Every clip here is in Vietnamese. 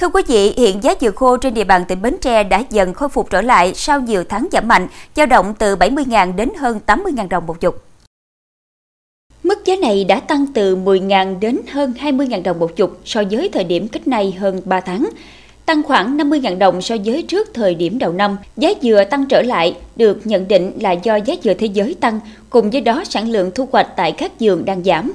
Thưa quý vị, hiện giá dừa khô trên địa bàn tỉnh Bến Tre đã dần khôi phục trở lại sau nhiều tháng giảm mạnh, dao động từ 70.000 đến hơn 80.000 đồng một chục. Mức giá này đã tăng từ 10.000 đến hơn 20.000 đồng một chục so với thời điểm cách nay hơn 3 tháng, tăng khoảng 50.000 đồng so với trước thời điểm đầu năm. Giá dừa tăng trở lại được nhận định là do giá dừa thế giới tăng, cùng với đó sản lượng thu hoạch tại các vườn đang giảm.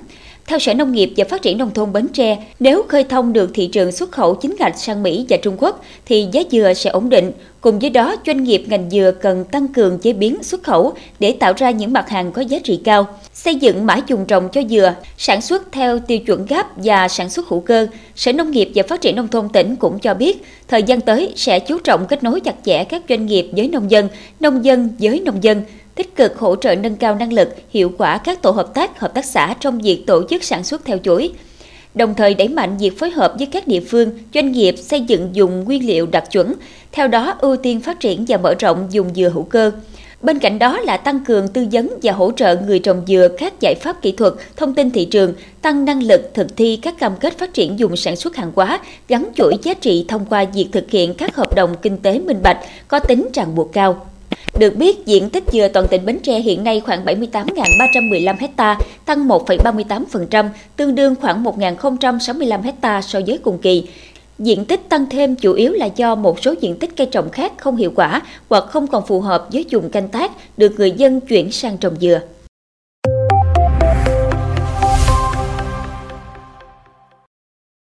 Theo Sở Nông nghiệp và Phát triển Nông thôn Bến Tre, nếu khơi thông được thị trường xuất khẩu chính ngạch sang Mỹ và Trung Quốc, thì giá dừa sẽ ổn định. Cùng với đó, doanh nghiệp ngành dừa cần tăng cường chế biến xuất khẩu để tạo ra những mặt hàng có giá trị cao. Xây dựng mã dùng trồng cho dừa, sản xuất theo tiêu chuẩn GAP và sản xuất hữu cơ. Sở Nông nghiệp và Phát triển Nông thôn tỉnh cũng cho biết, thời gian tới sẽ chú trọng kết nối chặt chẽ các doanh nghiệp với nông dân, nông dân với nông dân, tích cực hỗ trợ nâng cao năng lực, hiệu quả các tổ hợp tác, hợp tác xã trong việc tổ chức sản xuất theo chuỗi. Đồng thời đẩy mạnh việc phối hợp với các địa phương, doanh nghiệp xây dựng dùng nguyên liệu đặc chuẩn, theo đó ưu tiên phát triển và mở rộng dùng dừa hữu cơ. Bên cạnh đó là tăng cường tư vấn và hỗ trợ người trồng dừa các giải pháp kỹ thuật, thông tin thị trường, tăng năng lực thực thi các cam kết phát triển dùng sản xuất hàng hóa, gắn chuỗi giá trị thông qua việc thực hiện các hợp đồng kinh tế minh bạch, có tính ràng buộc cao. Được biết, diện tích dừa toàn tỉnh Bến Tre hiện nay khoảng 78.315 ha, tăng 1,38%, tương đương khoảng 1.065 ha so với cùng kỳ. Diện tích tăng thêm chủ yếu là do một số diện tích cây trồng khác không hiệu quả hoặc không còn phù hợp với dùng canh tác được người dân chuyển sang trồng dừa.